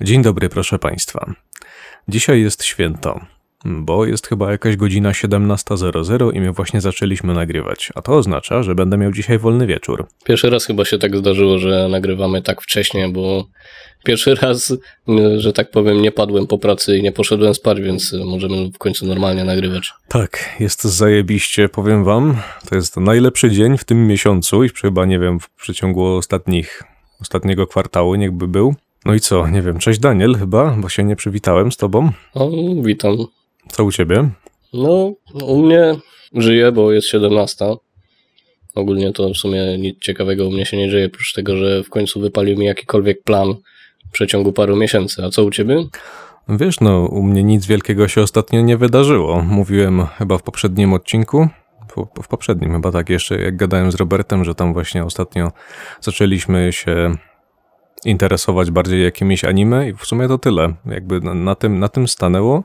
Dzień dobry, proszę Państwa. Dzisiaj jest święto, bo jest chyba jakaś godzina 17.00 i my właśnie zaczęliśmy nagrywać, a to oznacza, że będę miał dzisiaj wolny wieczór. Pierwszy raz chyba się tak zdarzyło, że nagrywamy tak wcześnie, bo pierwszy raz, że tak powiem, nie padłem po pracy i nie poszedłem spać, więc możemy w końcu normalnie nagrywać. Tak, jest zajebiście, powiem Wam. To jest najlepszy dzień w tym miesiącu i chyba, nie wiem, w przeciągu ostatnich, ostatniego kwartału niechby był. No i co, nie wiem, cześć Daniel chyba, bo się nie przywitałem z Tobą. O, witam. Co u Ciebie? No, u mnie żyje, bo jest 17. Ogólnie to w sumie nic ciekawego u mnie się nie dzieje, oprócz tego, że w końcu wypalił mi jakikolwiek plan w przeciągu paru miesięcy. A co u Ciebie? Wiesz, no, u mnie nic wielkiego się ostatnio nie wydarzyło. Mówiłem chyba w poprzednim odcinku, w poprzednim chyba tak jeszcze, jak gadałem z Robertem, że tam właśnie ostatnio zaczęliśmy się interesować bardziej jakimiś anime i w sumie to tyle. Jakby na, na, tym, na tym stanęło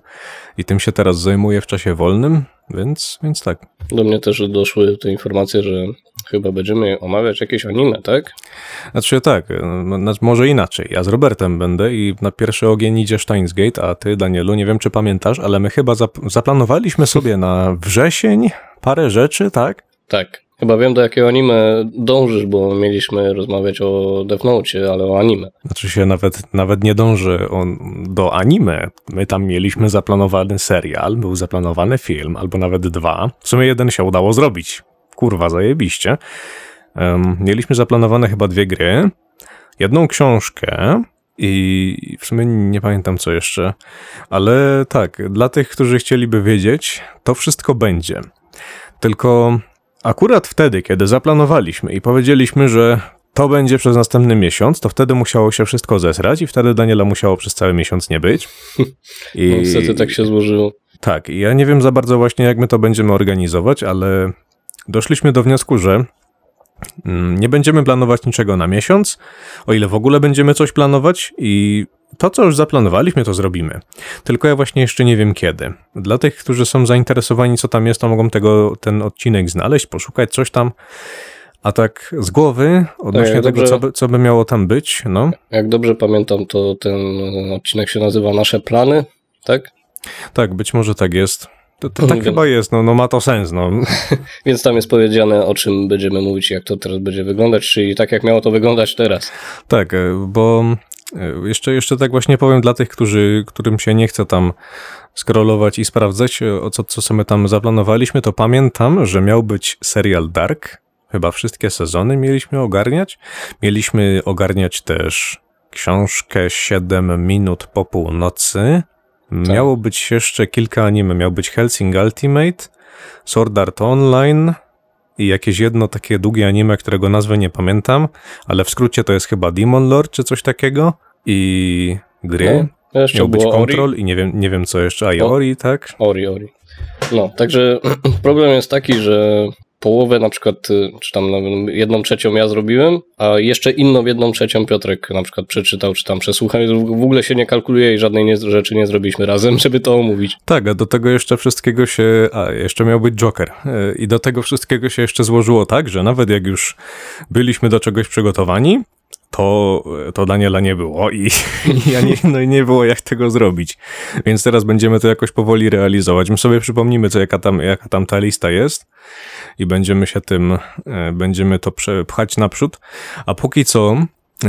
i tym się teraz zajmuję w czasie wolnym, więc, więc tak. Do mnie też doszły te informacje, że chyba będziemy omawiać jakieś anime, tak? Znaczy tak, no, może inaczej. Ja z Robertem będę i na pierwszy ogień idzie Steins Gate, a ty, Danielu, nie wiem czy pamiętasz, ale my chyba zap zaplanowaliśmy sobie na wrzesień parę rzeczy, tak? Tak. Chyba wiem, do jakiego anime dążysz, bo mieliśmy rozmawiać o Death Note, ale o anime. Znaczy się nawet, nawet nie dąży on do anime. My tam mieliśmy zaplanowany serial, był zaplanowany film, albo nawet dwa. W sumie jeden się udało zrobić. Kurwa, zajebiście. Um, mieliśmy zaplanowane chyba dwie gry, jedną książkę i w sumie nie pamiętam co jeszcze. Ale tak, dla tych, którzy chcieliby wiedzieć, to wszystko będzie. Tylko Akurat wtedy, kiedy zaplanowaliśmy i powiedzieliśmy, że to będzie przez następny miesiąc, to wtedy musiało się wszystko zesrać i wtedy Daniela musiało przez cały miesiąc nie być. I... No, niestety tak się złożyło. Tak, i ja nie wiem za bardzo właśnie, jak my to będziemy organizować, ale doszliśmy do wniosku, że mm, nie będziemy planować niczego na miesiąc, o ile w ogóle będziemy coś planować i to, co już zaplanowaliśmy, to zrobimy. Tylko ja właśnie jeszcze nie wiem kiedy. Dla tych, którzy są zainteresowani, co tam jest, to mogą tego, ten odcinek znaleźć, poszukać coś tam. A tak z głowy, odnośnie tak, tego, dobrze, co, by, co by miało tam być, no. Jak dobrze pamiętam, to ten odcinek się nazywa Nasze plany, tak? Tak, być może tak jest. To, to tak chyba jest, no, no ma to sens. No. Więc tam jest powiedziane, o czym będziemy mówić, jak to teraz będzie wyglądać, czyli tak jak miało to wyglądać teraz. Tak, e, bo jeszcze, jeszcze tak właśnie powiem dla tych, którzy, którym się nie chce tam scrollować i sprawdzać, e, o co, co sobie tam zaplanowaliśmy, to pamiętam, że miał być serial Dark. Chyba wszystkie sezony mieliśmy ogarniać. Mieliśmy ogarniać też książkę 7 minut po północy. Tak. Miało być jeszcze kilka anime. Miał być Helsing Ultimate, Sword Art Online, i jakieś jedno takie długie anime, którego nazwy nie pamiętam, ale w skrócie to jest chyba Demon Lord czy coś takiego i gry. No, Miał być Control Ori. i nie wiem, nie wiem co jeszcze, a i Ori, tak? Ori, Ori. No, także problem jest taki, że połowę na przykład, y, czy tam jedną trzecią ja zrobiłem, a jeszcze inną jedną trzecią Piotrek na przykład przeczytał, czy tam przesłuchał. W ogóle się nie kalkuluje i żadnej nie, rzeczy nie zrobiliśmy razem, żeby to omówić. Tak, a do tego jeszcze wszystkiego się, a jeszcze miał być Joker. Y, I do tego wszystkiego się jeszcze złożyło tak, że nawet jak już byliśmy do czegoś przygotowani, to, to Daniela nie było i, i ja nie, no, nie było jak tego zrobić. Więc teraz będziemy to jakoś powoli realizować. My sobie przypomnimy, co, jaka, tam, jaka tam ta lista jest i będziemy się tym, e, będziemy to przepchać naprzód. A póki co,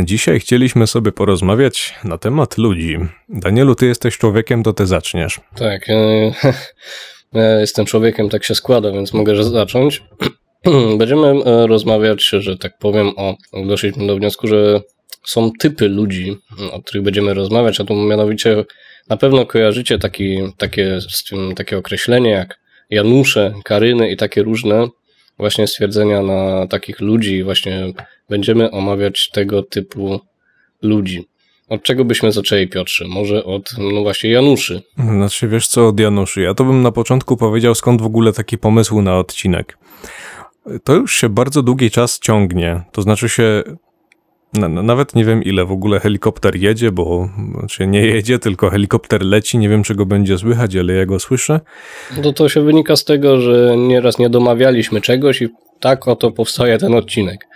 dzisiaj chcieliśmy sobie porozmawiać na temat ludzi. Danielu, ty jesteś człowiekiem, to ty zaczniesz. Tak, ja jestem człowiekiem, tak się składa, więc mogę zacząć. Będziemy e, rozmawiać, że tak powiem, o. Doszliśmy do wniosku, że są typy ludzi, o których będziemy rozmawiać, a tu mianowicie na pewno kojarzycie taki, takie, takie określenie jak Janusze, Karyny i takie różne właśnie stwierdzenia na takich ludzi. Właśnie będziemy omawiać tego typu ludzi. Od czego byśmy zaczęli, Piotrze? Może od, no właśnie, Januszy. Znaczy, wiesz co, od Januszy. Ja to bym na początku powiedział, skąd w ogóle taki pomysł na odcinek. To już się bardzo długi czas ciągnie. To znaczy się, nawet nie wiem ile w ogóle helikopter jedzie, bo znaczy nie jedzie, tylko helikopter leci. Nie wiem, czego będzie słychać, ale ja go słyszę. No to się wynika z tego, że nieraz nie domawialiśmy czegoś i tak oto powstaje ten odcinek.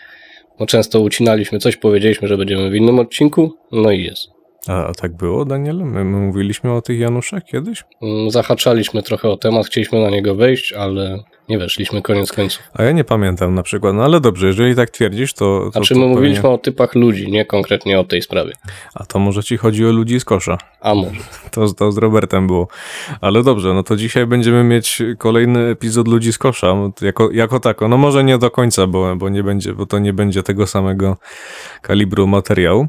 Bo często ucinaliśmy coś, powiedzieliśmy, że będziemy w innym odcinku, no i jest. A, a tak było, Daniel? My, my mówiliśmy o tych Januszach kiedyś? Mm, Zahaczaliśmy trochę o temat, chcieliśmy na niego wejść, ale nie weszliśmy koniec końców. A ja nie pamiętam na przykład, no ale dobrze, jeżeli tak twierdzisz, to... to A czy to my pewnie- mówiliśmy o typach ludzi, nie konkretnie o tej sprawie? A to może ci chodzi o ludzi z kosza. A może. To, to z Robertem było. Ale dobrze, no to dzisiaj będziemy mieć kolejny epizod ludzi z kosza. Jako, jako tako. No może nie do końca, bo, bo, nie będzie, bo to nie będzie tego samego kalibru materiał.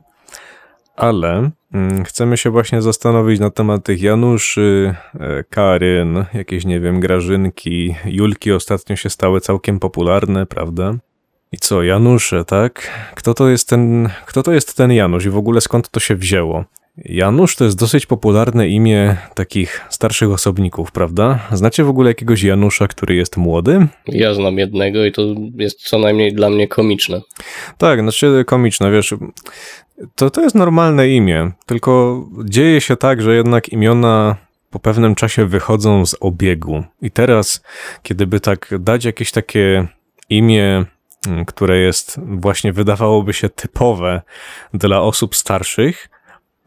Ale mm, chcemy się właśnie zastanowić na temat tych Januszy, e, Karyn, jakieś, nie wiem, Grażynki, Julki ostatnio się stały całkiem popularne, prawda? I co, Janusze, tak? Kto to jest ten, kto to jest ten Janusz i w ogóle skąd to się wzięło? Janusz to jest dosyć popularne imię takich starszych osobników, prawda? Znacie w ogóle jakiegoś Janusza, który jest młody? Ja znam jednego i to jest co najmniej dla mnie komiczne. Tak, znaczy komiczne, wiesz, to, to jest normalne imię, tylko dzieje się tak, że jednak imiona po pewnym czasie wychodzą z obiegu. I teraz, kiedy by tak dać jakieś takie imię, mm, które jest właśnie wydawałoby się typowe dla osób starszych,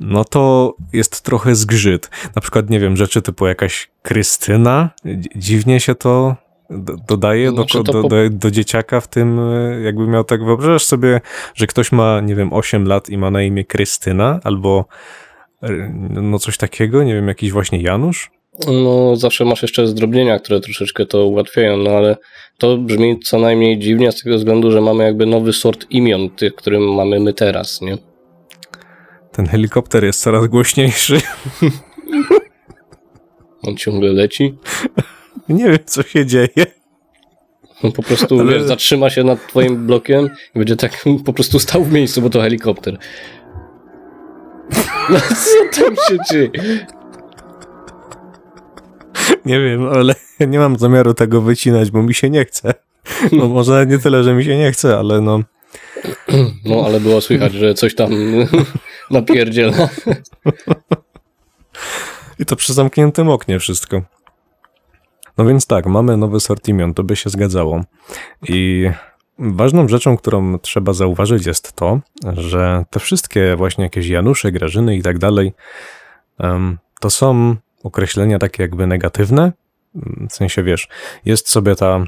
no to jest trochę zgrzyt. Na przykład, nie wiem, rzeczy typu jakaś Krystyna, dzi- dziwnie się to do- dodaje Znaczy do, to do, po- do, do dzieciaka w tym, e, jakby miał tak, wyobrażasz sobie, że ktoś ma, nie wiem, 8 lat i ma na imię Krystyna, albo e, no coś takiego, nie wiem, jakiś właśnie Janusz? No, zawsze masz jeszcze zdrobnienia, które troszeczkę to ułatwiają, no ale to brzmi co najmniej dziwnie z tego względu, że mamy jakby nowy sort imion, tych, którym mamy my teraz, nie? Ten helikopter jest coraz głośniejszy. On ciągle leci. Nie wiem, co się dzieje. On po prostu Ale- wiesz, zatrzyma się nad twoim blokiem i będzie tak po prostu stał w miejscu, bo to helikopter. No co tam się dzieje? Nie wiem, ale nie mam zamiaru tego wycinać, bo mi się nie chce. No może nie tyle, że mi się nie chce, ale no... No, ale było słychać, że coś tam napierdziela. I to przy zamkniętym oknie wszystko. No więc tak, mamy nowy sort imion, to by się zgadzało. I ważną rzeczą, którą trzeba zauważyć jest to, że te wszystkie właśnie jakieś Janusze, Grażyny i tak dalej, to są określenia takie jakby negatywne. W sensie, wiesz, jest sobie ta...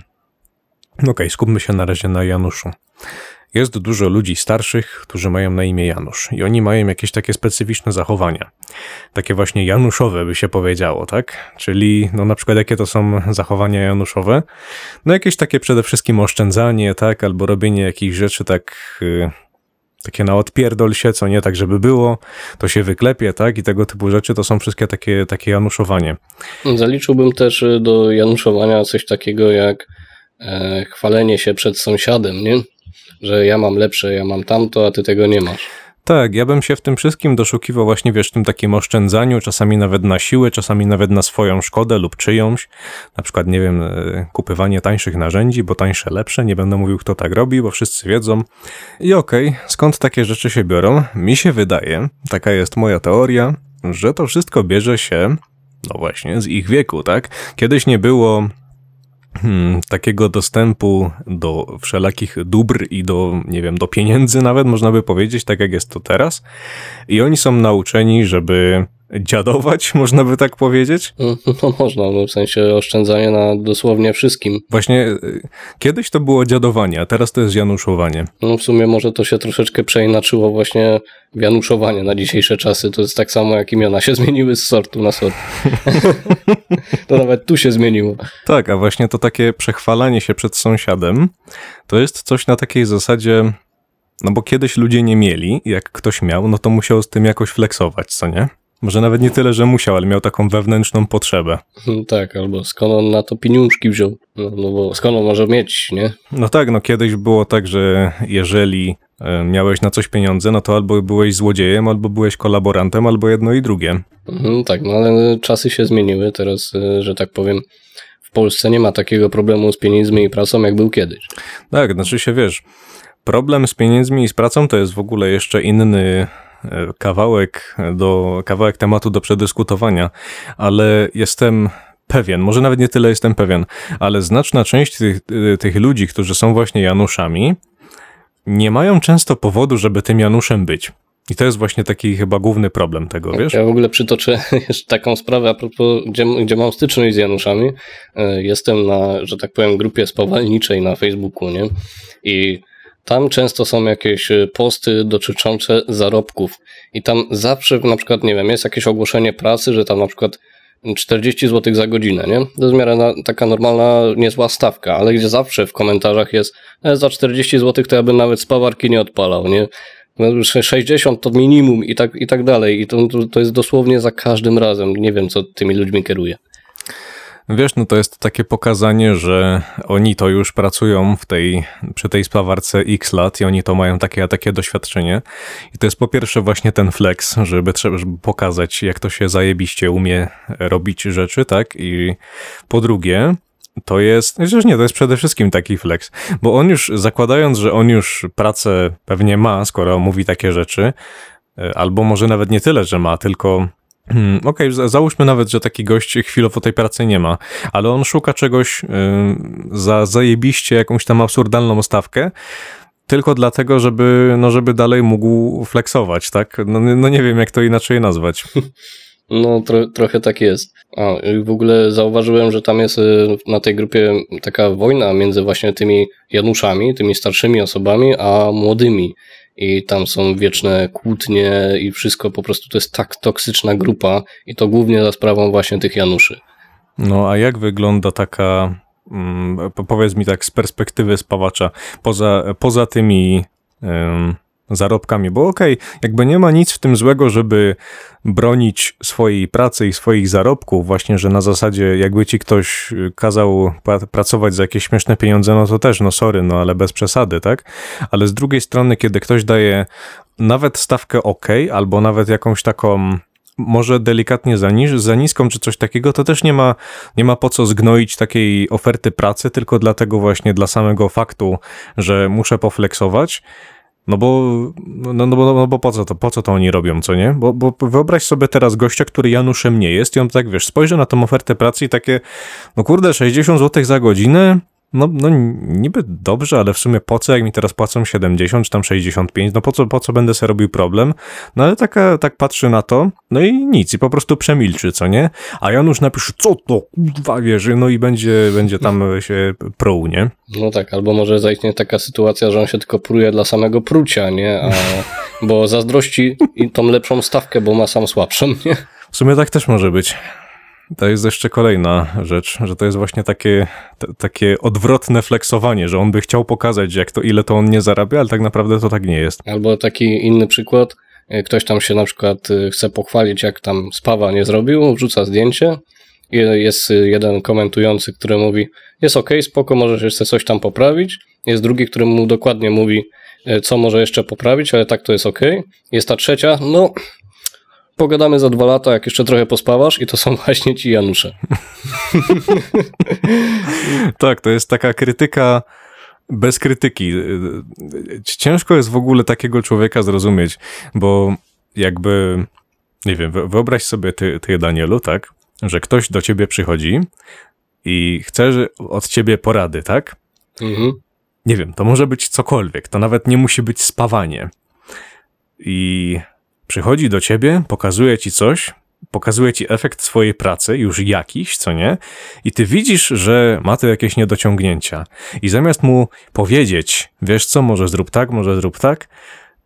Okej, skupmy się na razie na Januszu. Jest dużo ludzi starszych, którzy mają na imię Janusz i oni mają jakieś takie specyficzne zachowania takie właśnie januszowe by się powiedziało, tak? Czyli no na przykład jakie to są zachowania januszowe? No jakieś takie przede wszystkim oszczędzanie, tak? Albo robienie jakichś rzeczy tak... y, takie na odpierdol się, co nie tak, żeby było, to się wyklepie, tak? I tego typu rzeczy to są wszystkie takie, takie januszowanie. Zaliczyłbym też y, do januszowania coś takiego jak e, chwalenie się przed sąsiadem, nie? Że ja mam lepsze, ja mam tamto, a ty tego nie masz. Tak, ja bym się w tym wszystkim doszukiwał właśnie, wiesz, tym takim oszczędzaniu, czasami nawet na siłę, czasami nawet na swoją szkodę lub czyjąś. Na przykład, nie wiem, e, kupywanie tańszych narzędzi, bo tańsze lepsze. Nie będę mówił, kto tak robi, bo wszyscy wiedzą. I okej, skąd takie rzeczy się biorą? Mi się wydaje, taka jest moja teoria, że to wszystko bierze się, no właśnie, z ich wieku, tak? Kiedyś nie było hmm, takiego dostępu do wszelakich dóbr i do, nie wiem, do pieniędzy nawet, można by powiedzieć, tak jak jest to teraz. I oni są nauczeni, żeby dziadować, można by tak powiedzieć. Mm, No można, no, w sensie oszczędzanie na dosłownie wszystkim. Właśnie y, kiedyś to było dziadowanie, a teraz to jest januszowanie. No w sumie może to się troszeczkę przeinaczyło właśnie w januszowanie na dzisiejsze czasy. To jest tak samo jak imiona się zmieniły z sortu na sort. to nawet tu się zmieniło. Tak, a właśnie to takie przechwalanie się przed sąsiadem, to jest coś na takiej zasadzie, no bo kiedyś ludzie nie mieli, jak ktoś miał, no to musiał z tym jakoś flexować, co nie? Może nawet nie tyle, że musiał, ale miał taką wewnętrzną potrzebę. No tak, albo skąd on na to pieniążki wziął? No, no bo skąd on może mieć, nie? No tak, no kiedyś było tak, że jeżeli e, miałeś na coś pieniądze, no to albo byłeś złodziejem, albo byłeś kolaborantem, albo jedno i drugie. No tak, no ale czasy się zmieniły. Teraz, y, że tak powiem, w Polsce nie ma takiego problemu z pieniędzmi i pracą, jak był kiedyś. Tak, znaczy się wiesz, problem z pieniędzmi i z pracą to jest w ogóle jeszcze inny e, kawałek, do, kawałek tematu do przedyskutowania, ale jestem pewien, może nawet nie tyle jestem pewien, ale znaczna część tych, tych ludzi, którzy są właśnie Januszami, nie mają często powodu, żeby tym Januszem być. I to jest właśnie taki chyba główny problem tego, wiesz? Ja w ogóle przytoczę jeszcze taką sprawę, a propos, gdzie, gdzie mam styczność z Januszami. E, jestem na, że tak powiem, grupie spawalniczej na Facebooku, nie? I tam często są jakieś e, posty dotyczące zarobków. I tam zawsze, na przykład, nie wiem, jest jakieś ogłoszenie pracy, że tam na przykład 40 zł za godzinę, nie? To jest w miarę na, taka normalna, niezła stawka, ale gdzie zawsze w komentarzach jest e, za 40 zł to ja bym nawet spawarki nie odpalał, nie? 60 to minimum i tak, i tak dalej. I to, to jest dosłownie za każdym razem. Nie wiem, co tymi ludźmi kieruje. Wiesz, no to jest takie pokazanie, że oni to już pracują w tej, przy tej spawarce x lat i oni to mają takie a takie doświadczenie. I to jest po pierwsze właśnie ten flex, żeby, żeby pokazać, jak to się zajebiście umie robić rzeczy, tak? I po drugie, to jest, przecież nie, to jest przede wszystkim taki flex, bo on już, zakładając, że on już pracę pewnie ma, skoro mówi takie rzeczy, e, albo może nawet nie tyle, że ma, tylko Okej, okay, załóżmy nawet, że taki gość chwilowo tej pracy nie ma, ale on szuka czegoś yy, za zajebiście jakąś tam absurdalną stawkę, tylko dlatego, żeby, no, żeby dalej mógł flexować, tak? No, no nie wiem, jak to inaczej nazwać. No, tro, trochę tak jest. A, w ogóle zauważyłem, że tam jest y, na tej grupie taka wojna między właśnie tymi Januszami, tymi starszymi osobami, a młodymi. I tam są wieczne kłótnie i wszystko, po prostu to jest tak toksyczna grupa i to głównie za sprawą właśnie tych Januszy. No, a jak wygląda taka, mm, powiedz mi tak z perspektywy spawacza, poza, poza tymi zarobkami, bo okej, okay, jakby nie ma nic w tym złego, żeby bronić swojej pracy i swoich zarobków, właśnie, że na zasadzie jakby ci ktoś kazał pracować za jakieś śmieszne pieniądze, no to też, no sorry, no ale bez przesady, tak? Ale z drugiej strony, kiedy ktoś daje nawet stawkę ok, albo nawet jakąś taką może delikatnie za, za niską czy coś takiego, to też nie ma, nie ma po co zgnoić takiej oferty pracy, tylko dlatego właśnie dla samego faktu, że muszę pofleksować, no bo, no, no, bo, no bo po co to, po co to oni robią, co nie? Bo, bo wyobraź sobie teraz gościa, który Januszem nie jest i on tak, wiesz, spojrzy na tą ofertę pracy i takie, no kurde, 60 zł za godzinę, no, no niby dobrze, ale w sumie po co, jak mi teraz płacą 70 czy tam 65, no po co, po co będę sobie robił problem? No ale taka, tak patrzy na to, no i nic, i po prostu przemilczy, co nie? A Janusz napisze, co to, kurwa, wierzy, no i będzie, będzie tam się pruł, nie? No tak, albo może zaistnieje taka sytuacja, że on się tylko pruje dla samego prucia, nie? A, bo zazdrości tą lepszą stawkę, bo ma sam słabszą, nie? W sumie tak też może być. To jest jeszcze kolejna rzecz, że to jest właśnie takie, takie odwrotne flexowanie, że on by chciał pokazać, jak to, ile to on nie zarabia, ale tak naprawdę to tak nie jest. Albo taki inny przykład, ktoś tam się na przykład e, chce pochwalić, jak tam spawa nie zrobił, wrzuca zdjęcie i jest jeden komentujący, który mówi, jest ok, spoko, możesz jeszcze coś tam poprawić. Jest drugi, który mu dokładnie mówi, e, co może jeszcze poprawić, ale tak to jest ok. Jest ta trzecia, no pogadamy za dwa lata, jak jeszcze trochę pospawasz i to są właśnie ci Janusze. tak, to jest taka krytyka bez krytyki. Ciężko jest w ogóle takiego człowieka zrozumieć, bo jakby, nie wiem, wyobraź sobie ty, ty Danielu, tak, że ktoś do ciebie przychodzi i chce od ciebie porady, tak? Mhm. Nie wiem, to może być cokolwiek, to nawet nie musi być spawanie. I Przychodzi do ciebie, pokazuje ci coś, pokazuje ci efekt swojej pracy, już jakiś, co nie? I ty widzisz, że ma to jakieś niedociągnięcia. I zamiast mu powiedzieć, wiesz co, może zrób tak, może zrób tak,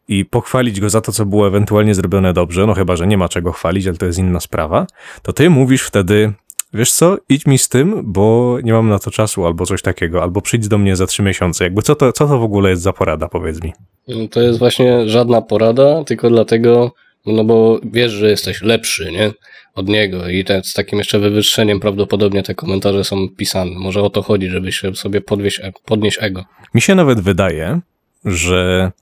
i pochwalić go za to, co było ewentualnie zrobione dobrze, no chyba, że nie ma czego chwalić, ale to jest inna sprawa, to ty mówisz wtedy, wiesz co, idź mi z tym, bo nie mam na to czasu, albo coś takiego, albo przyjdź do mnie za trzy miesiące. Jakby co to, co to w ogóle jest za porada, powiedz mi? No, to jest właśnie żadna porada, tylko dlatego, no bo wiesz, że jesteś lepszy, nie? Od niego i te, z takim jeszcze wywyższeniem prawdopodobnie te komentarze są pisane. Może o to chodzi, żeby się sobie podwieźć, e, podnieść ego. Mi się nawet wydaje, że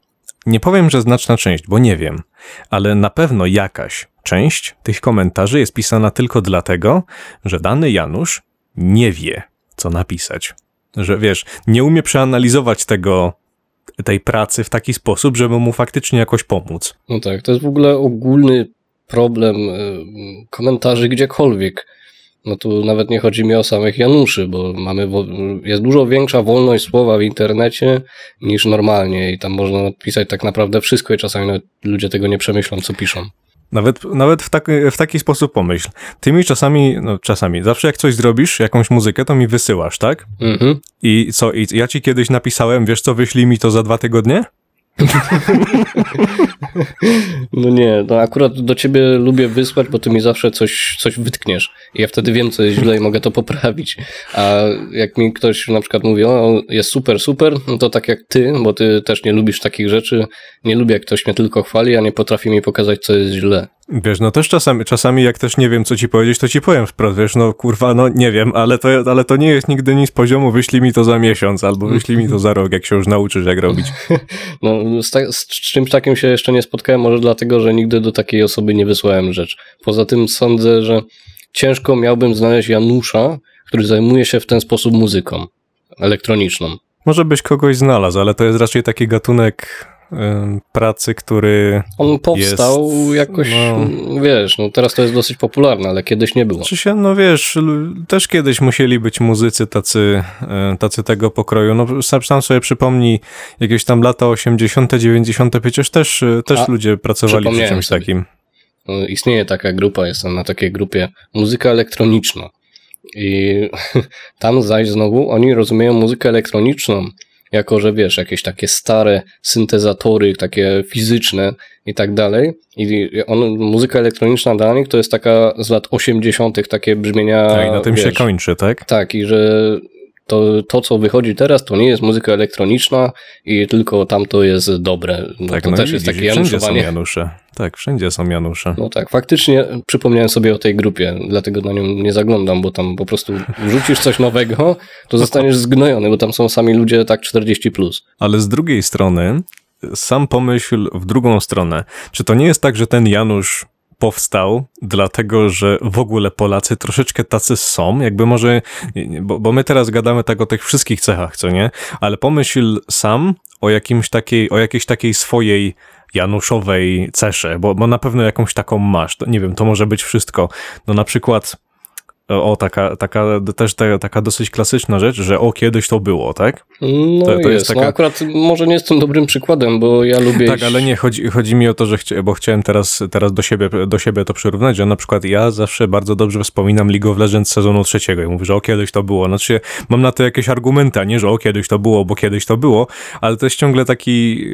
nie powiem, że znaczna część, bo nie wiem, ale na pewno jakaś część tych komentarzy jest pisana tylko dlatego, że dany Janusz nie wie, co napisać. Że wiesz, nie umie przeanalizować tego, tej pracy w taki sposób, żeby mu faktycznie jakoś pomóc. No tak, to jest w ogóle ogólny problem y, komentarzy gdziekolwiek. No tu nawet nie chodzi mi o samych Januszy, bo mamy, jest dużo większa wolność słowa w internecie niż normalnie i tam można pisać tak naprawdę wszystko i czasami ludzie tego nie przemyślą, co piszą. Nawet, nawet w, tak, w taki sposób pomyśl. Ty mi czasami, no czasami, zawsze jak coś zrobisz, jakąś muzykę, to mi wysyłasz, tak? Mhm. I co, i ja ci kiedyś napisałem, wiesz co, wyślij mi to za dwa tygodnie? No nie, no akurat do ciebie lubię wysłać, bo ty mi zawsze coś, coś wytkniesz. I ja wtedy wiem, co jest źle i mogę to poprawić. A jak mi ktoś na przykład mówi, o, jest super, super, no to tak jak ty, bo ty też nie lubisz takich rzeczy, nie lubię, jak ktoś mnie tylko chwali, a nie potrafi mi pokazać, co jest źle. Wiesz, no też czasami, czasami jak też nie wiem, co ci powiedzieć, to ci powiem wprost, wiesz, no kurwa, no nie wiem, ale to, ale to nie jest nigdy nic poziomu, wyślij mi to za miesiąc, albo wyślij mi to za rok, jak się już nauczysz, jak robić. No, z, ta, z czymś takim się jeszcze nie spotkałem, może dlatego, że nigdy do takiej osoby nie wysłałem rzecz. Poza tym sądzę, że ciężko miałbym znaleźć Janusza, który zajmuje się w ten sposób muzyką elektroniczną. Może byś kogoś znalazł, ale to jest raczej taki gatunek pracy, który... On powstał Jest, jakoś, no. wiesz, no teraz to jest dosyć popularne, ale kiedyś nie było. Czy się, no wiesz, też kiedyś musieli być muzycy tacy, y, tacy tego pokroju. No sam, sam sobie przypomnij, jakieś tam lata 80., 90., przecież też, y, też A, ludzie pracowali przy czymś sobie. takim. No, Istnieje taka grupa, jestem na takiej grupie muzyka elektroniczna. I tam zaś znowu oni rozumieją muzykę elektroniczną jako, że wiesz, jakieś takie stare syntezatory, takie fizyczne i tak dalej. I on, muzyka elektroniczna dla nich to jest taka z lat 80., takie brzmienia. Tak, i na tym się wiesz, kończy, tak? Tak, i że to, to, co wychodzi teraz, to nie jest muzyka elektroniczna i tylko tamto jest dobre. No, tak, to no też jest takie wszędzie są januszowanie. Janusze. Tak, wszędzie są Janusze. No tak, faktycznie przypomniałem sobie o tej grupie, dlatego na nią nie zaglądam, bo tam po prostu wrzucisz coś nowego, to zostaniesz zgnojony, bo tam są sami ludzie tak 40+. Plus. Ale z drugiej strony, sam pomyśl w drugą stronę. Czy to nie jest tak, że ten Janusz powstał dlatego, że w ogóle Polacy troszeczkę tacy są, jakby może, bo, bo my teraz gadamy tak o tych wszystkich cechach, co nie? Ale pomyśl sam o jakimś takiej, o jakiejś takiej swojej Januszowej cesze, bo, bo na pewno jakąś taką masz. To, nie wiem, to może być wszystko. No na przykład o, taka, taka też ta, taka dosyć klasyczna rzecz, że o, kiedyś to było, tak? No To- to jest jest, taka- no akurat może nie jestem dobrym przykładem, bo ja lubię Tak, iść- ale nie, chodzi, chodzi mi o to, że chcia, bo chciałem teraz, teraz do, siebie, do siebie to przyrównać, że na przykład ja zawsze bardzo dobrze wspominam League of Legends sezonu trzeciego i mówię, że o kiedyś to było. Znaczy, mam na to jakieś argumenty, a nie, że o kiedyś to było, bo kiedyś to było, ale to jest ciągle taki,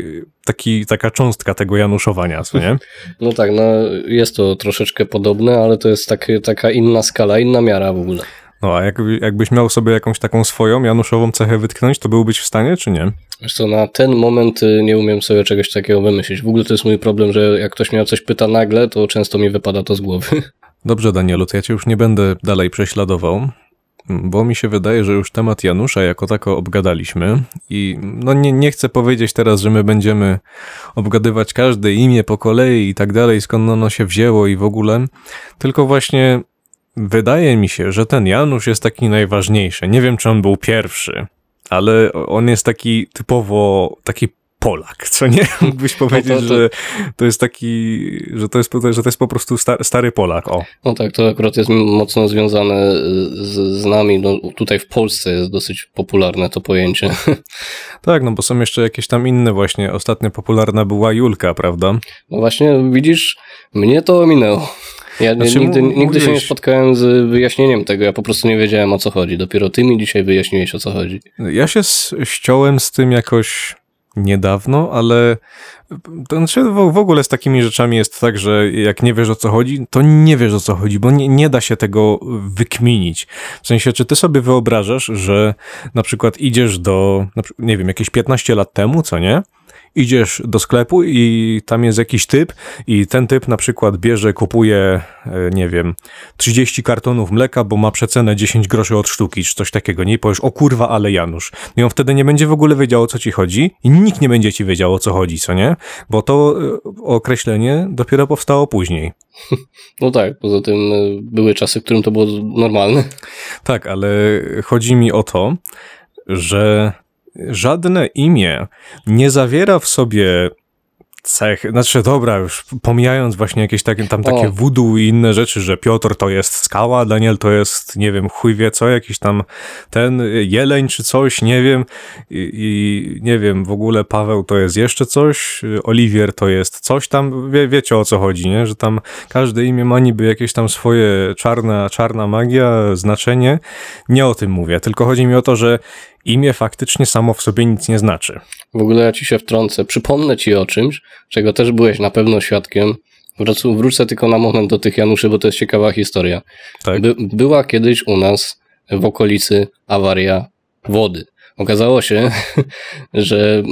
taki taka cząstka tego januszowania, co nie? No tak, no jest to troszeczkę podobne, ale to jest tak, taka inna skala, inna miara w ogóle. No a jak, jakbyś miał sobie jakąś taką swoją januszową cechę wytknąć, to byłbyś w stanie, czy nie? Wiesz co, na ten moment y, nie umiem sobie czegoś takiego wymyślić. W ogóle to jest mój problem, że jak ktoś mnie o coś pyta nagle, to często mi wypada to z głowy. Dobrze, Danielu, to ja cię już nie będę dalej prześladował, bo mi się wydaje, że już temat Janusza jako tako obgadaliśmy i no nie, nie chcę powiedzieć teraz, że my będziemy obgadywać każde imię po kolei i tak dalej, skąd ono się wzięło i w ogóle, tylko właśnie wydaje mi się, że ten Janusz jest taki najważniejszy. Nie wiem, czy on był pierwszy, ale on jest taki typowo taki Polak, co nie? Mógłbyś powiedzieć, to- że to jest taki, że to jest, że to jest po prostu sta- stary Polak, o. No tak, to akurat jest mocno związane y, z, z nami. No, tutaj w Polsce jest dosyć popularne to pojęcie. Tak, no bo są jeszcze jakieś tam inne właśnie. Ostatnio popularna była Julka, prawda? No właśnie, widzisz, mnie to ominęło. Ja Znaczy, nigdy, m- nigdy się nie mówiłeś- spotkałem z wyjaśnieniem tego, ja po prostu nie wiedziałem o co chodzi. Dopiero ty mi dzisiaj wyjaśniłeś o co chodzi. Ja się ściąłem z tym jakoś niedawno, ale to znaczy w, ogóle z takimi rzeczami jest tak, że jak nie wiesz o co chodzi, to nie wiesz o co chodzi, bo nie, nie da się tego wykminić. W sensie, czy ty sobie wyobrażasz, że na przykład idziesz do, nie wiem, jakieś 15 lat temu, co nie? Idziesz do sklepu i tam jest jakiś typ i ten typ na przykład bierze, kupuje, e, nie wiem, 30 kartonów mleka, bo ma przecenę 10 groszy od sztuki, czy coś takiego, nie? I powiesz, o kurwa, ale Janusz. I on wtedy nie będzie w ogóle wiedział, o co ci chodzi i nikt nie będzie ci wiedział, o co chodzi, co nie? Bo to e, określenie dopiero powstało później. No tak, poza tym y, były czasy, w którym to było normalne. Tak, ale chodzi mi o to, że żadne imię nie zawiera w sobie cechy, znaczy dobra, już pomijając właśnie jakieś takie, tam takie voodoo i inne rzeczy, że Piotr to jest skała, Daniel to jest, nie wiem, chuj wie co, jakiś tam ten jeleń czy coś, nie wiem. I, i nie wiem, w ogóle Paweł to jest jeszcze coś, Oliwier to jest coś tam, wie, wiecie o co chodzi, nie, że tam każde imię ma niby jakieś tam swoje czarna, czarna magia, znaczenie, nie o tym mówię, tylko chodzi mi o to, że imię faktycznie samo w sobie nic nie znaczy. W ogóle ja ci się wtrącę. Przypomnę ci o czymś, czego też byłeś na pewno świadkiem. Wrócę, wrócę tylko na moment do tych Januszy, bo to jest ciekawa historia. Tak? By, była kiedyś u nas w okolicy awaria wody. Okazało się, że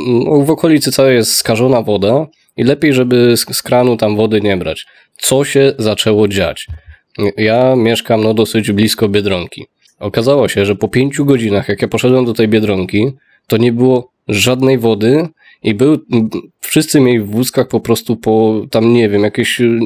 w okolicy całej jest skażona woda i lepiej, żeby z, z kranu tam wody nie brać. Co się zaczęło dziać? Ja mieszkam no dosyć blisko Biedronki. Okazało się, że po pięciu godzinach, jak ja poszedłem do tej Biedronki, to nie było żadnej wody i był, wszyscy mieli w wózkach po prostu po, tam nie wiem, jakieś y,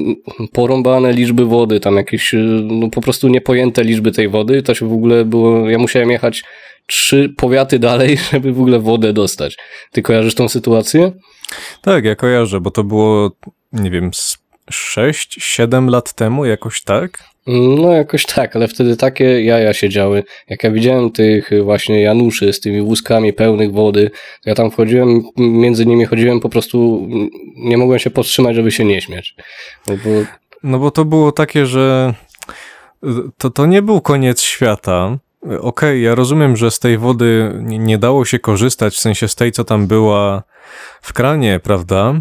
porąbane liczby wody, tam jakieś, y, no po prostu niepojęte liczby tej wody, to się w ogóle było, ja musiałem jechać trzy powiaty dalej, żeby w ogóle wodę dostać. Ty kojarzysz tą sytuację? Tak, ja kojarzę, bo to było, nie wiem, 6-7 lat temu, jakoś tak. No jakoś tak, ale wtedy takie jaja się działy. Jak ja widziałem tych właśnie Januszy z tymi wózkami pełnych wody, to ja tam wchodziłem, między nimi chodziłem, po prostu nie mogłem się powstrzymać, żeby się nie śmiać. No bo No bo to było takie, że to, to nie był koniec świata. Okej, ja rozumiem, że z tej wody nie dało się korzystać, w sensie z tej, co tam była w kranie, prawda?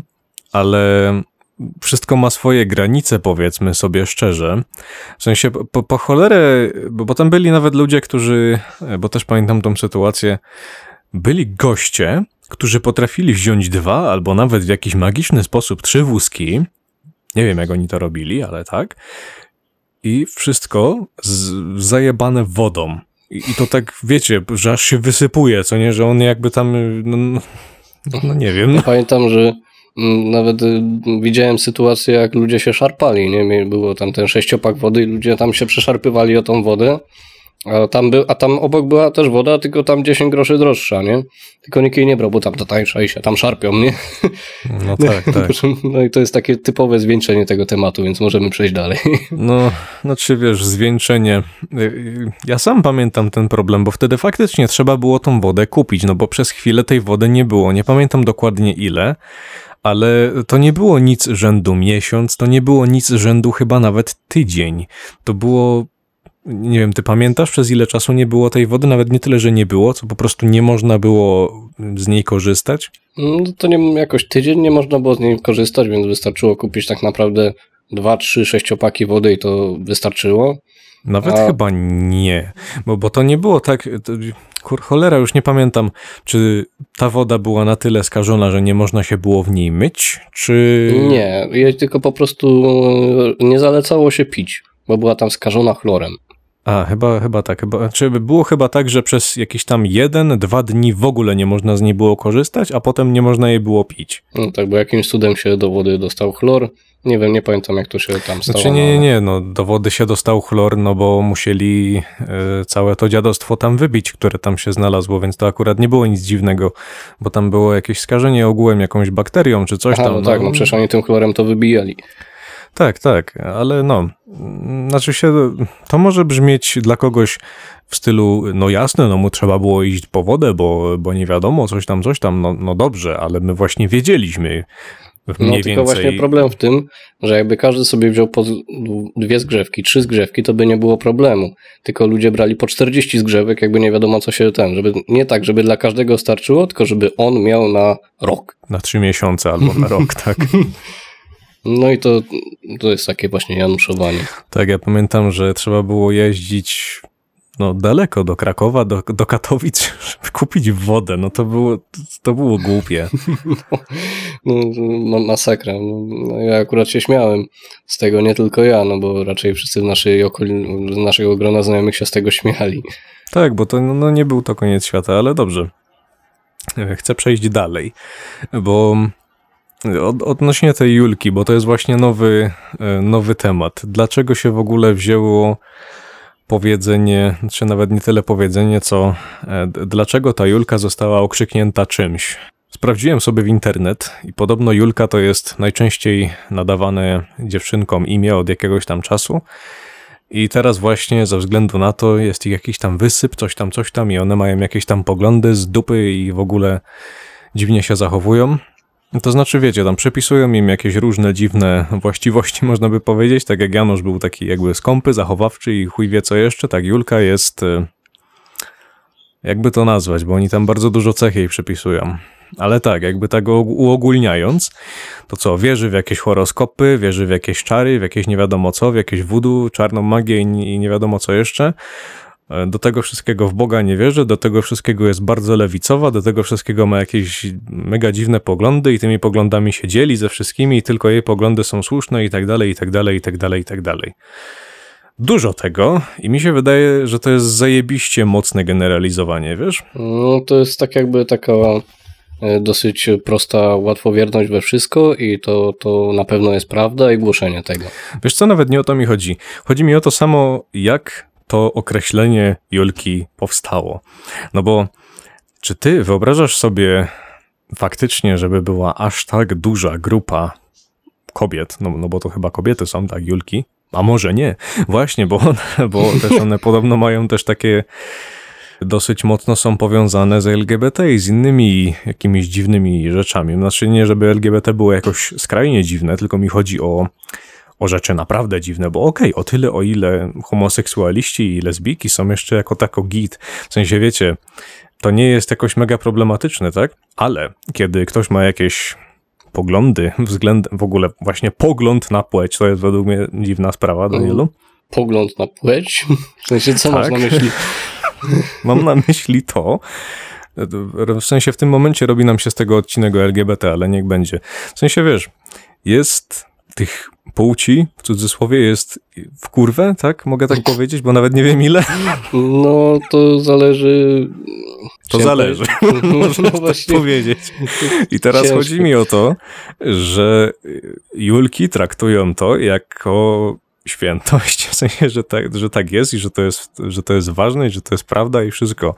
Ale wszystko ma swoje granice, powiedzmy sobie szczerze. W sensie po, po cholerę, bo, bo tam byli nawet ludzie, którzy, bo też pamiętam tą sytuację, byli goście, którzy potrafili wziąć dwa albo nawet w jakiś magiczny sposób trzy wózki. Nie wiem, jak oni to robili, ale tak. I wszystko z, zajebane wodą. I, I to tak, wiecie, że aż się wysypuje, co nie, że on jakby tam, no, no, no nie wiem. No. pamiętam, że nawet y, widziałem sytuację, jak ludzie się szarpali, nie? Było tam ten sześciopak wody i ludzie tam się przeszarpywali o tą wodę. A tam, był, a tam obok była też woda, tylko tam 10 groszy droższa, nie? Tylko nikt jej nie brał, bo tam ta tańsza i się tam szarpią, nie? No tak, tak. No i to jest takie typowe zwieńczenie tego tematu, więc możemy przejść dalej. No, znaczy wiesz, zwieńczenie. Y, Ja sam pamiętam ten problem, bo wtedy faktycznie trzeba było tą wodę kupić, no bo przez chwilę tej wody nie było. Nie pamiętam dokładnie ile, ale to nie było nic rzędu miesiąc, to nie było nic rzędu chyba nawet tydzień. To było. Nie wiem, ty pamiętasz, przez ile czasu nie było tej wody? Nawet nie tyle, że nie było, co po prostu nie można było z niej korzystać. No to nie, jakoś tydzień nie można było z niej korzystać, więc wystarczyło kupić tak naprawdę dwa, trzy sześciopaki wody i to wystarczyło. Nawet A- chyba nie, bo, bo to nie było tak, to, kur cholera, już nie pamiętam, czy ta woda była na tyle skażona, że nie można się było w niej myć, czy... Nie, jej tylko po prostu nie zalecało się pić, bo była tam skażona chlorem. A, chyba, chyba tak, chyba, czy było chyba tak, że przez jakieś tam jeden, dwa dni w ogóle nie można z niej było korzystać, a potem nie można jej było pić. No tak, bo jakimś cudem się do wody dostał chlor. Nie wiem, nie pamiętam jak to się tam stało. Znaczy nie, no, nie, nie, no do wody się dostał chlor, no bo musieli e, całe to dziadostwo tam wybić, które tam się znalazło, więc to akurat nie było nic dziwnego, bo tam było jakieś skażenie ogółem jakąś bakterią czy coś Aha, tam. no tak, no przecież oni tym chlorem to wybijali. Tak, tak, ale no, znaczy się, to może brzmieć dla kogoś w stylu, no jasne, no mu trzeba było iść po wodę, bo, bo nie wiadomo, coś tam, coś tam, no, no dobrze, ale my właśnie wiedzieliśmy No mniej tylko więcej. właśnie problem w tym, że jakby każdy sobie wziął po dwie zgrzewki, trzy zgrzewki, to by nie było problemu. Tylko ludzie brali po 40 zgrzewek, jakby nie wiadomo co się ten, żeby nie tak, żeby dla każdego starczyło, tylko żeby on miał na rok. Na trzy miesiące albo na rok, tak. No i to, to jest takie właśnie januszowanie. Tak, ja pamiętam, że trzeba było jeździć no, daleko do Krakowa, do, do Katowic, żeby kupić wodę. No to było, to było głupie. No, ma- masakra. No, no, ja akurat się śmiałem z tego, nie tylko ja, no bo raczej wszyscy w naszej okoli- z naszego grona znajomych się z tego śmiali. Tak, bo to no, no, nie był to koniec świata, ale dobrze. E, Chcę przejść dalej, bo od, odnośnie tej Julki, bo to jest właśnie nowy, e, nowy temat. Dlaczego się w ogóle wzięło powiedzenie, czy nawet nie tyle powiedzenie, co e, dlaczego ta Julka została okrzyknięta czymś? sprawdziłem sobie w internet i podobno Julka to jest najczęściej nadawane dziewczynkom imię od jakiegoś tam czasu. I teraz właśnie ze względu na to jest ich jakiś tam wysyp, coś tam, coś tam i one mają jakieś tam poglądy z dupy i w ogóle dziwnie się zachowują. To znaczy, wiecie, tam przypisują im jakieś różne dziwne właściwości, można by powiedzieć. Tak jak Janusz był taki jakby skąpy, zachowawczy i chuj wie co jeszcze, tak Julka jest... y, Jakby to nazwać, bo oni tam bardzo dużo cech jej przypisują. Ale tak, jakby tak uog- uogólniając, to co, wierzy w jakieś horoskopy, wierzy w jakieś czary, w jakieś nie wiadomo co, w jakieś voodoo, czarną magię i nie wiadomo co jeszcze. E, Do tego wszystkiego w Boga nie wierzy, do tego wszystkiego jest bardzo lewicowa, do tego wszystkiego ma jakieś mega dziwne poglądy i tymi poglądami się dzieli ze wszystkimi i tylko jej poglądy są słuszne i tak dalej, i tak dalej, i tak dalej, i tak dalej. Dużo tego i mi się wydaje, że to jest zajebiście mocne generalizowanie, wiesz? No to jest tak jakby taka e, dosyć prosta łatwowierność we wszystko i to, to na pewno jest prawda i głoszenie tego. Wiesz co, nawet nie o to mi chodzi. Chodzi mi o to samo, jak to określenie Julki powstało. No bo czy ty wyobrażasz sobie faktycznie, żeby była aż tak duża grupa kobiet, no, no bo to chyba kobiety są, tak, Julki? A może nie. Właśnie, bo, one, bo też one podobno mają też takie dosyć mocno są powiązane z LGBT i z innymi jakimiś dziwnymi rzeczami. Znaczy nie, żeby LGBT było jakoś skrajnie dziwne, tylko mi chodzi o, o rzeczy naprawdę dziwne, bo okej, o tyle o ile homoseksualiści i lesbijki są jeszcze jako tako git, w sensie wiecie, to nie jest jakoś mega problematyczne, tak? Ale kiedy ktoś ma jakieś poglądy względem, w ogóle właśnie pogląd na płeć, to jest według mnie dziwna sprawa, Danielu. Pogląd na płeć? W sensie, co Tak. masz na myśli? Mam na myśli to, w sensie w tym momencie robi nam się z tego odcinek LGBT, ale niech będzie. W sensie wiesz, jest tych płci, w cudzysłowie, jest w kurwę, tak? Mogę tak powiedzieć, bo nawet nie wiem ile. No to zależy... To zależy. powiedzieć- Można No tak powiedzieć. I teraz Ciężko. chodzi mi o to, że Julki traktują to jako świętość, w sensie, że tak, że tak jest i że to jest, że to jest ważne i że to jest prawda i wszystko.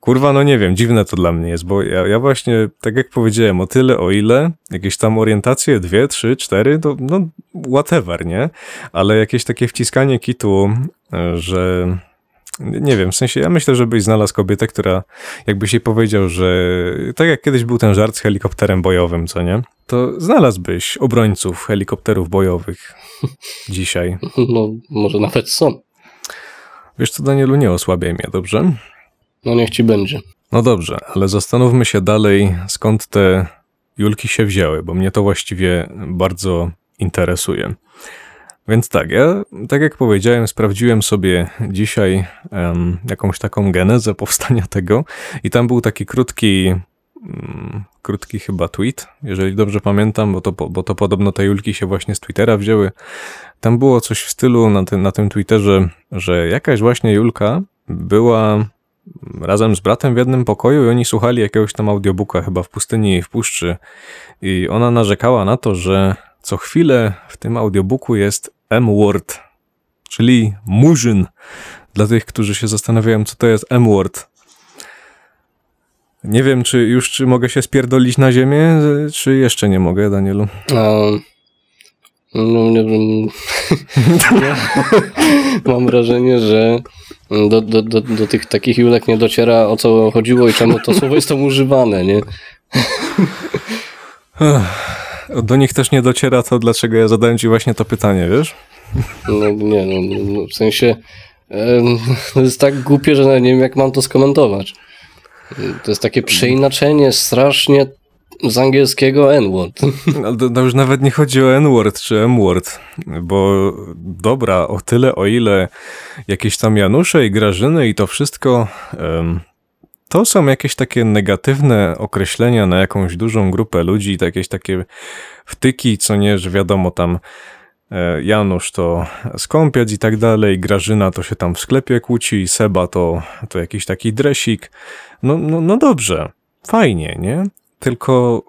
Kurwa, no nie wiem, dziwne to dla mnie jest, bo ja, ja właśnie, tak jak powiedziałem, o tyle, o ile, jakieś tam orientacje, dwie, trzy, cztery, to no whatever, nie? Ale jakieś takie wciskanie kitu, e, że nie wiem, w sensie ja myślę, że byś znalazł kobietę, która jakbyś jej powiedział, że tak jak kiedyś był ten żart z helikopterem bojowym, co nie? To znalazłbyś obrońców helikopterów bojowych dzisiaj. No może nawet są. Wiesz co, Danielu, nie osłabiaj mnie, dobrze? No niech ci będzie. No dobrze, ale zastanówmy się dalej, skąd te Julki się wzięły, bo mnie to właściwie bardzo interesuje. Więc tak, ja, tak jak powiedziałem, sprawdziłem sobie dzisiaj em, jakąś taką genezę powstania tego i tam był taki krótki, mm, krótki chyba tweet, jeżeli dobrze pamiętam, bo to, bo to podobno te Julki się właśnie z Twittera wzięły. Tam było coś w stylu na tym, na tym Twitterze, że jakaś właśnie Julka była razem z bratem w jednym pokoju i oni słuchali jakiegoś tam audiobooka chyba w pustyni i w puszczy i ona narzekała na to, że co chwilę w tym audiobooku jest M-word, czyli murzyn. Dla tych, którzy się zastanawiają, co to jest M-word. Nie wiem, czy już czy mogę się spierdolić na ziemię, czy jeszcze nie mogę, Danielu. A, no, nie wiem. Mam wrażenie, że do, do, do, do tych takich Julek nie dociera o co chodziło i czemu to słowo jest tam używane, nie? Do nich też nie dociera to, dlaczego ja zadałem ci właśnie to pytanie, wiesz? No, nie, no, no, w sensie to jest tak głupie, że nawet nie wiem jak mam to skomentować. To jest takie przeinaczenie strasznie z angielskiego N-word. To już nawet nie chodzi o N-word czy M-word, bo dobra, o tyle, o ile jakieś tam Janusze i Grażyny i to wszystko, em, to są jakieś takie negatywne określenia na jakąś dużą grupę ludzi, jakieś takie wtyki, co nie, że wiadomo tam e, Janusz to skąpiec i tak dalej, Grażyna to się tam w sklepie kłóci, Seba to, to jakiś taki dresik. No, no, no dobrze, fajnie, nie? Tylko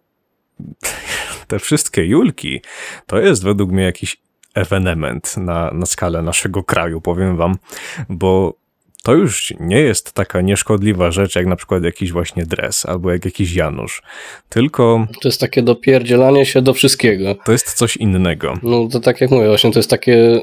te wszystkie Julki to jest według mnie jakiś ewenement na, na skalę naszego kraju, powiem wam, bo to już nie jest taka nieszkodliwa rzecz, jak na przykład jakiś właśnie dres albo jak jakiś Janusz, tylko To jest takie dopierdzielanie się do wszystkiego. to jest coś innego. No to tak jak mówię, właśnie to jest takie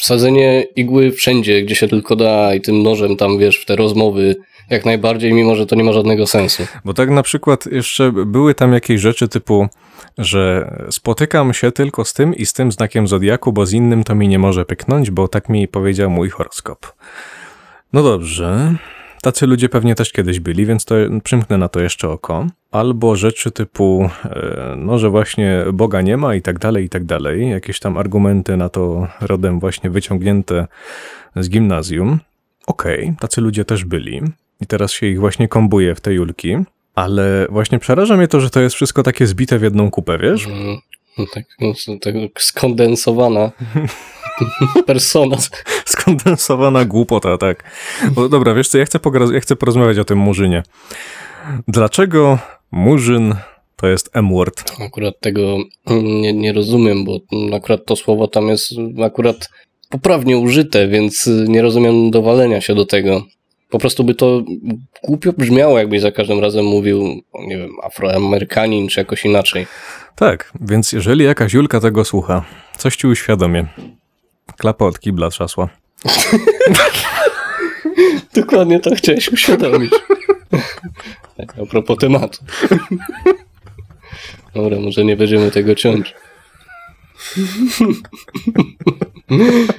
wsadzenie igły wszędzie, gdzie się tylko da i tym nożem tam, wiesz, w te rozmowy jak najbardziej, mimo że to nie ma żadnego sensu. Bo tak na przykład jeszcze były tam jakieś rzeczy typu, że spotykam się tylko z tym i z tym znakiem zodiaku, bo z innym to mi nie może pyknąć, bo tak mi powiedział mój horoskop. No dobrze. Tacy ludzie pewnie też kiedyś byli, więc to przymknę na to jeszcze oko. Albo rzeczy typu, e, no, że właśnie Boga nie ma i tak dalej, i tak dalej. Jakieś tam argumenty na to rodem właśnie wyciągnięte z gimnazjum. Okej, tacy ludzie też byli. I teraz się ich właśnie kombuje w te julki. Ale właśnie przeraża mnie to, że to jest wszystko takie zbite w jedną kupę, wiesz? Mm, no tak, no, tak skondensowana persona. Skondensowana głupota, tak. Bo dobra, wiesz co, ja chcę, ja chcę porozmawiać o tym Murzynie. Dlaczego Murzyn to jest M-word? Akurat tego nie, nie rozumiem, bo akurat to słowo tam jest akurat poprawnie użyte, więc nie rozumiem dowalenia się do tego. Po prostu by to głupio brzmiało, jakbyś za każdym razem mówił, nie wiem, afroamerykanin czy jakoś inaczej. Tak, więc jeżeli jakaś Julka tego słucha, coś ci uświadomię. Klapa od kibla trzasła. Dokładnie to chciałeś uświadomić. Tak, a propos tematu. Dobra, może nie będziemy tego ciąć. O Jezu.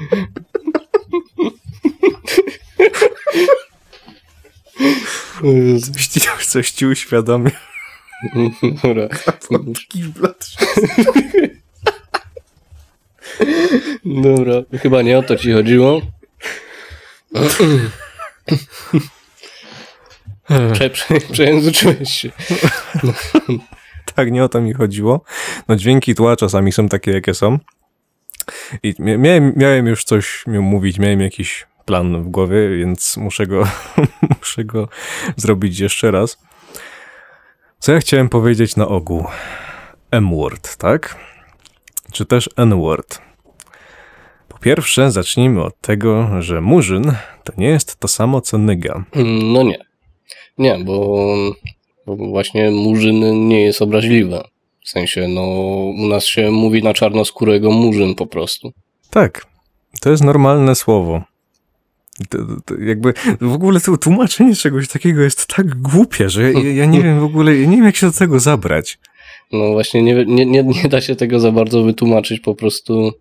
Coś ci, coś ci uświadomię. Dobra. Dobra, chyba nie o to ci chodziło. Prze, prze, przejęzyczyłeś się. Tak, nie o to mi chodziło. No dźwięki tła czasami są takie, jakie są. I mia- miałem, miałem już coś mówić, miałem jakiś plan w głowie, więc muszę go, muszę go zrobić jeszcze raz. Co ja chciałem powiedzieć na ogół? M-word, tak? Czy też N-word? Po pierwsze, zacznijmy od tego, że murzyn to nie jest to samo co nyga. No nie. Nie, bo, bo właśnie murzyn nie jest obraźliwy. W sensie, no, u nas się mówi na czarnoskórego murzyn po prostu. Tak, to jest normalne słowo. To, to jakby w ogóle to tłumaczenie czegoś takiego jest tak głupie, że ja, ja nie wiem w ogóle, ja nie wiem jak się do tego zabrać. No właśnie nie, nie, nie, nie da się tego za bardzo wytłumaczyć po prostu.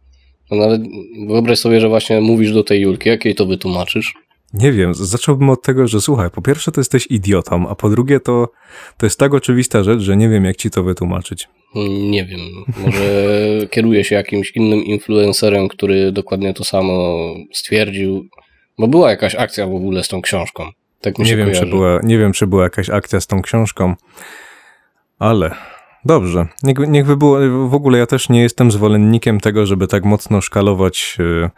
No nawet wyobraź sobie, że właśnie mówisz do tej Julki, jak jej to wytłumaczysz? Nie wiem, zacząłbym od tego, że słuchaj, po pierwsze to jesteś idiotą, a po drugie to, to jest tak oczywista rzecz, że nie wiem jak ci to wytłumaczyć. Nie wiem, może kieruje się jakimś innym influencerem, który dokładnie to samo stwierdził, bo była jakaś akcja w ogóle z tą książką. Tak mi się Nie wiem, kojarzy. czy była, nie wiem, czy była jakaś akcja z tą książką, ale dobrze. Niech, niech by było, w ogóle ja też nie jestem zwolennikiem tego, żeby tak mocno szkalować y,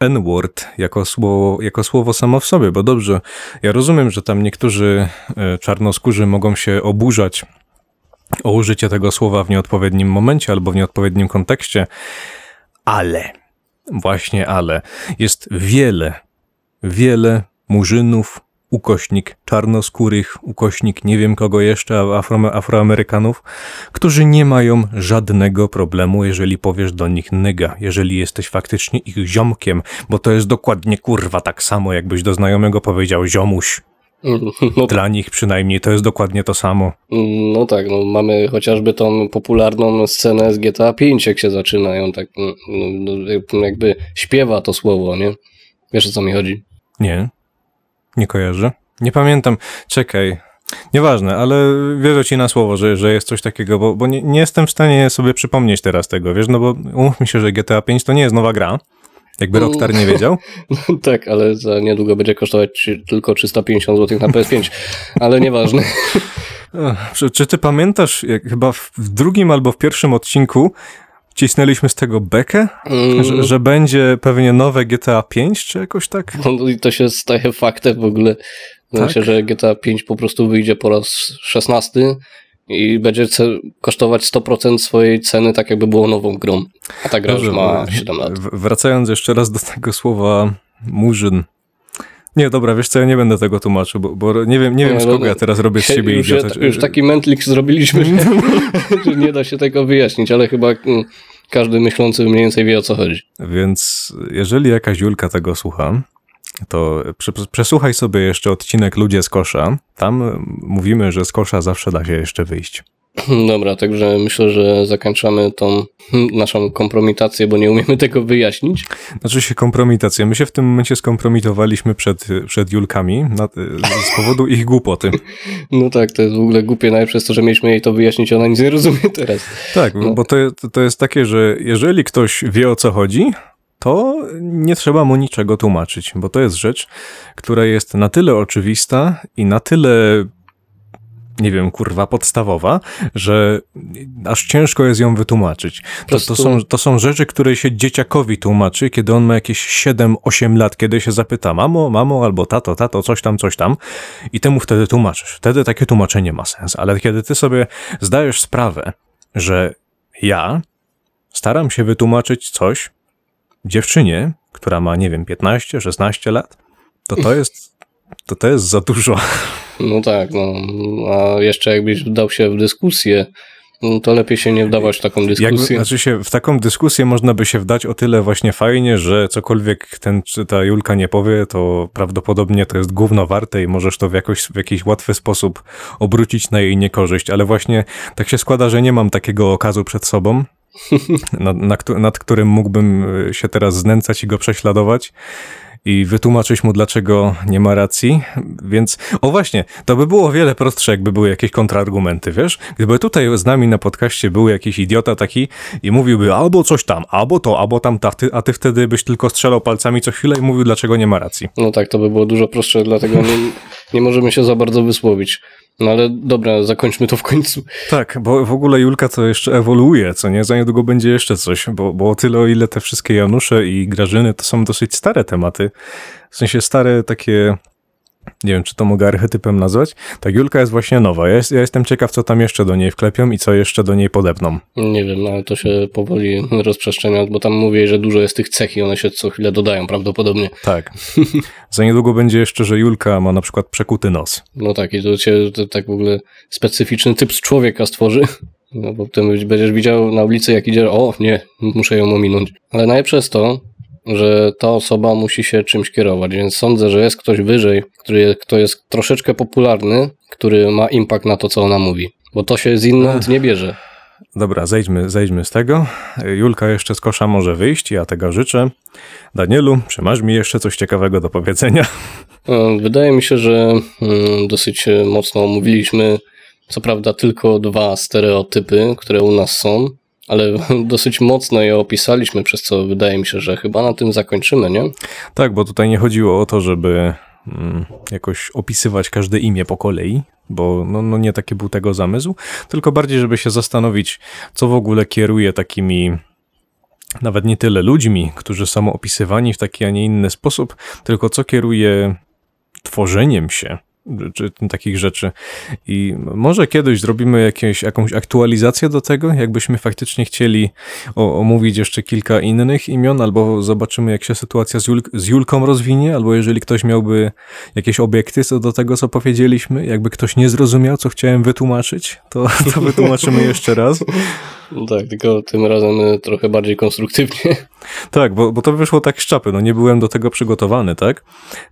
N-word jako słowo, jako słowo samo w sobie, bo dobrze, ja rozumiem, że tam niektórzy y, czarnoskórzy mogą się oburzać o użycie tego słowa w nieodpowiednim momencie albo w nieodpowiednim kontekście, ale, właśnie ale, jest wiele, wiele murzynów, ukośnik czarnoskórych, ukośnik nie wiem kogo jeszcze, afro, afroamerykanów, którzy nie mają żadnego problemu, jeżeli powiesz do nich nyga, jeżeli jesteś faktycznie ich ziomkiem, bo to jest dokładnie kurwa tak samo, jakbyś do znajomego powiedział ziomuś. No, Dla nich przynajmniej to jest dokładnie to samo. no tak, no mamy chociażby tą popularną scenę z GTA 5, jak się zaczynają, tak no, jakby śpiewa to słowo, nie? Wiesz o co mi chodzi? Nie, nie kojarzę. Nie pamiętam. Czekaj. Nieważne, ale wierzę ci na słowo, że, że jest coś takiego, bo, bo nie, nie jestem w stanie sobie przypomnieć teraz tego, wiesz, no bo umówmy się, że GTA 5 to nie jest nowa gra. Jakby Mm. Rockstar nie wiedział. tak, ale za niedługo będzie kosztować tylko 350 zł na PS5, ale nieważne. Czy, czy ty pamiętasz, jak chyba w drugim albo w pierwszym odcinku cisnęliśmy z tego bekę, Mm, że, że będzie pewnie nowe GTA 5, czy jakoś tak? No i to się staje faktem w ogóle. Sensie, Tak? że GTA 5 po prostu wyjdzie po raz 16 i będzie kosztować 100% swojej ceny, tak jakby było nową grą. A ta gra już Dobrze, ma w- 7 lat. Wracając jeszcze raz do tego słowa murzyn. Nie, dobra, wiesz co, ja nie będę tego tłumaczył, bo, bo nie wiem, nie wiem Nie, z no, kogo ja teraz robię z siebie już, idiotę. już taki mętlik zrobiliśmy, że, że nie da się tego wyjaśnić, ale chyba mm, każdy myślący mniej więcej wie o co chodzi. Więc jeżeli jakaś Julka tego słucha, to prze, przesłuchaj sobie jeszcze odcinek Ludzie z kosza. Tam y, mówimy, że z kosza zawsze da się jeszcze wyjść. Dobra, także myślę, że zakończamy tą naszą kompromitację, bo nie umiemy tego wyjaśnić. Znaczy się kompromitacja. My się w tym momencie skompromitowaliśmy przed, przed Julkami na, z powodu ich głupoty. No tak, to jest w ogóle głupie nawet przez to, że mieliśmy jej to wyjaśnić, ona nic nie rozumie teraz. Tak, No. bo to, to jest takie, że jeżeli ktoś wie o co chodzi, to nie trzeba mu niczego tłumaczyć, bo to jest rzecz, która jest na tyle oczywista i na tyle, nie wiem, kurwa, podstawowa, że aż ciężko jest ją wytłumaczyć. To, to, są, to są rzeczy, które się dzieciakowi tłumaczy, kiedy on ma jakieś 7-8 lat, kiedy się zapyta, mamo, mamo, albo tato, tato, coś tam, coś tam, i temu wtedy tłumaczysz. Wtedy takie tłumaczenie ma sens, ale kiedy ty sobie zdajesz sprawę, że ja staram się wytłumaczyć coś dziewczynie, która ma, nie wiem, 15, 16 lat, to to jest, to to jest za dużo. No tak, no. A jeszcze jakbyś wdał się w dyskusję, no to lepiej się nie wdawać w taką Jakby, dyskusję. znaczy się, w taką dyskusję można by się wdać o tyle właśnie fajnie, że cokolwiek ten czy ta Julka nie powie, to prawdopodobnie to jest gówno warte i możesz to w, jakoś, w jakiś łatwy sposób obrócić na jej niekorzyść, ale właśnie tak się składa, że nie mam takiego okazu przed sobą, nad, nad którym mógłbym się teraz znęcać i go prześladować i wytłumaczyć mu, dlaczego nie ma racji. Więc, o właśnie, to by było o wiele prostsze, jakby były jakieś kontrargumenty, wiesz? Gdyby tutaj z nami na podcaście był jakiś idiota taki i mówiłby albo coś tam, albo to, albo tam, ta, a ty wtedy byś tylko strzelał palcami co chwilę i mówił, dlaczego nie ma racji. No tak, to by było dużo prostsze, dlatego nie, nie możemy się za bardzo wysłowić. No ale dobra, zakończmy to w końcu. Tak, bo w ogóle Julka to jeszcze ewoluuje, co nie? Za niedługo będzie jeszcze coś, bo, bo o tyle o ile te wszystkie Janusze i Grażyny to są dosyć stare tematy, w sensie stare takie, nie wiem czy to mogę archetypem nazwać, tak Julka jest właśnie nowa. Ja, jest, ja jestem ciekaw, co tam jeszcze do niej wklepią i co jeszcze do niej podepną. Nie wiem, ale to się powoli rozprzestrzenia, bo tam mówię, że dużo jest tych cech i one się co chwilę dodają prawdopodobnie. Tak. Za niedługo będzie jeszcze, że Julka ma na przykład przekuty nos. No tak, i to cię to tak w ogóle specyficzny typ z człowieka stworzy. No bo ty będziesz widział na ulicy, jak idzie, o nie, muszę ją ominąć. Ale najlepsze jest to, że ta osoba musi się czymś kierować, więc sądzę, że jest ktoś wyżej, który, kto jest troszeczkę popularny, który ma impact na to, co ona mówi. Bo to się z inną nie bierze. Dobra, zejdźmy, zejdźmy z tego. Julka jeszcze z kosza może wyjść, ja tego życzę. Danielu, czy masz mi jeszcze coś ciekawego do powiedzenia? E, Wydaje mi się, że mm, dosyć mocno omówiliśmy, co prawda, tylko dwa stereotypy, które u nas są, ale dosyć mocno je opisaliśmy, przez co wydaje mi się, że chyba na tym zakończymy, nie? Tak, bo tutaj nie chodziło o to, żeby mm, jakoś opisywać każde imię po kolei, bo no, no nie taki był tego zamysł, tylko bardziej, żeby się zastanowić, co w ogóle kieruje takimi nawet nie tyle ludźmi, którzy są opisywani w taki, a nie inny sposób, tylko co kieruje tworzeniem się czy takich rzeczy. I może kiedyś zrobimy jakieś, jakąś aktualizację do tego, jakbyśmy faktycznie chcieli o, omówić jeszcze kilka innych imion, albo zobaczymy, jak się sytuacja z, Jul z Julką rozwinie, albo jeżeli ktoś miałby jakieś obiekty co do tego, co powiedzieliśmy, jakby ktoś nie zrozumiał, co chciałem wytłumaczyć, to, to wytłumaczymy jeszcze raz. No tak, tylko tym razem e, trochę bardziej konstruktywnie. Tak, bo, bo to wyszło tak z czapy, no nie byłem do tego przygotowany, tak?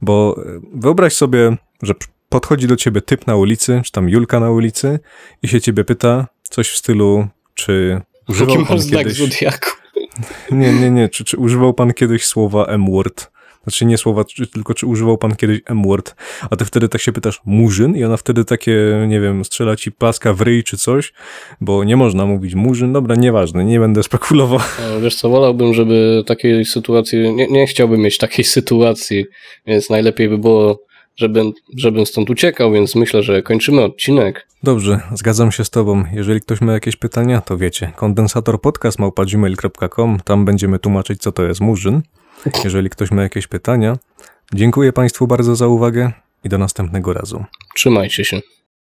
Bo e, wyobraź sobie, że podchodzi do ciebie typ na ulicy, czy tam Julka na ulicy i się ciebie pyta coś w stylu, czy używał Jaki pan kiedyś... zodiaku? Nie, nie, nie, czy, czy używał pan kiedyś słowa M-word? Znaczy nie słowa, czy, tylko czy używał pan kiedyś M-word? A ty wtedy tak się pytasz, murzyn? I ona wtedy takie, nie wiem, strzela ci paska w ryj czy coś, bo nie można mówić murzyn. Dobra, nieważne, nie będę spekulował. E, Wiesz co, wolałbym, żeby takiej sytuacji, nie, nie chciałbym mieć takiej sytuacji, więc najlepiej by było, żebym, żebym stąd uciekał, więc myślę, że kończymy odcinek. Dobrze, zgadzam się z tobą. Jeżeli ktoś ma jakieś pytania, to wiecie, kondensatorpodcast.gmail.com, tam będziemy tłumaczyć, co to jest murzyn. Jeżeli ktoś ma jakieś pytania, dziękuję Państwu bardzo za uwagę i do następnego razu. Trzymajcie się.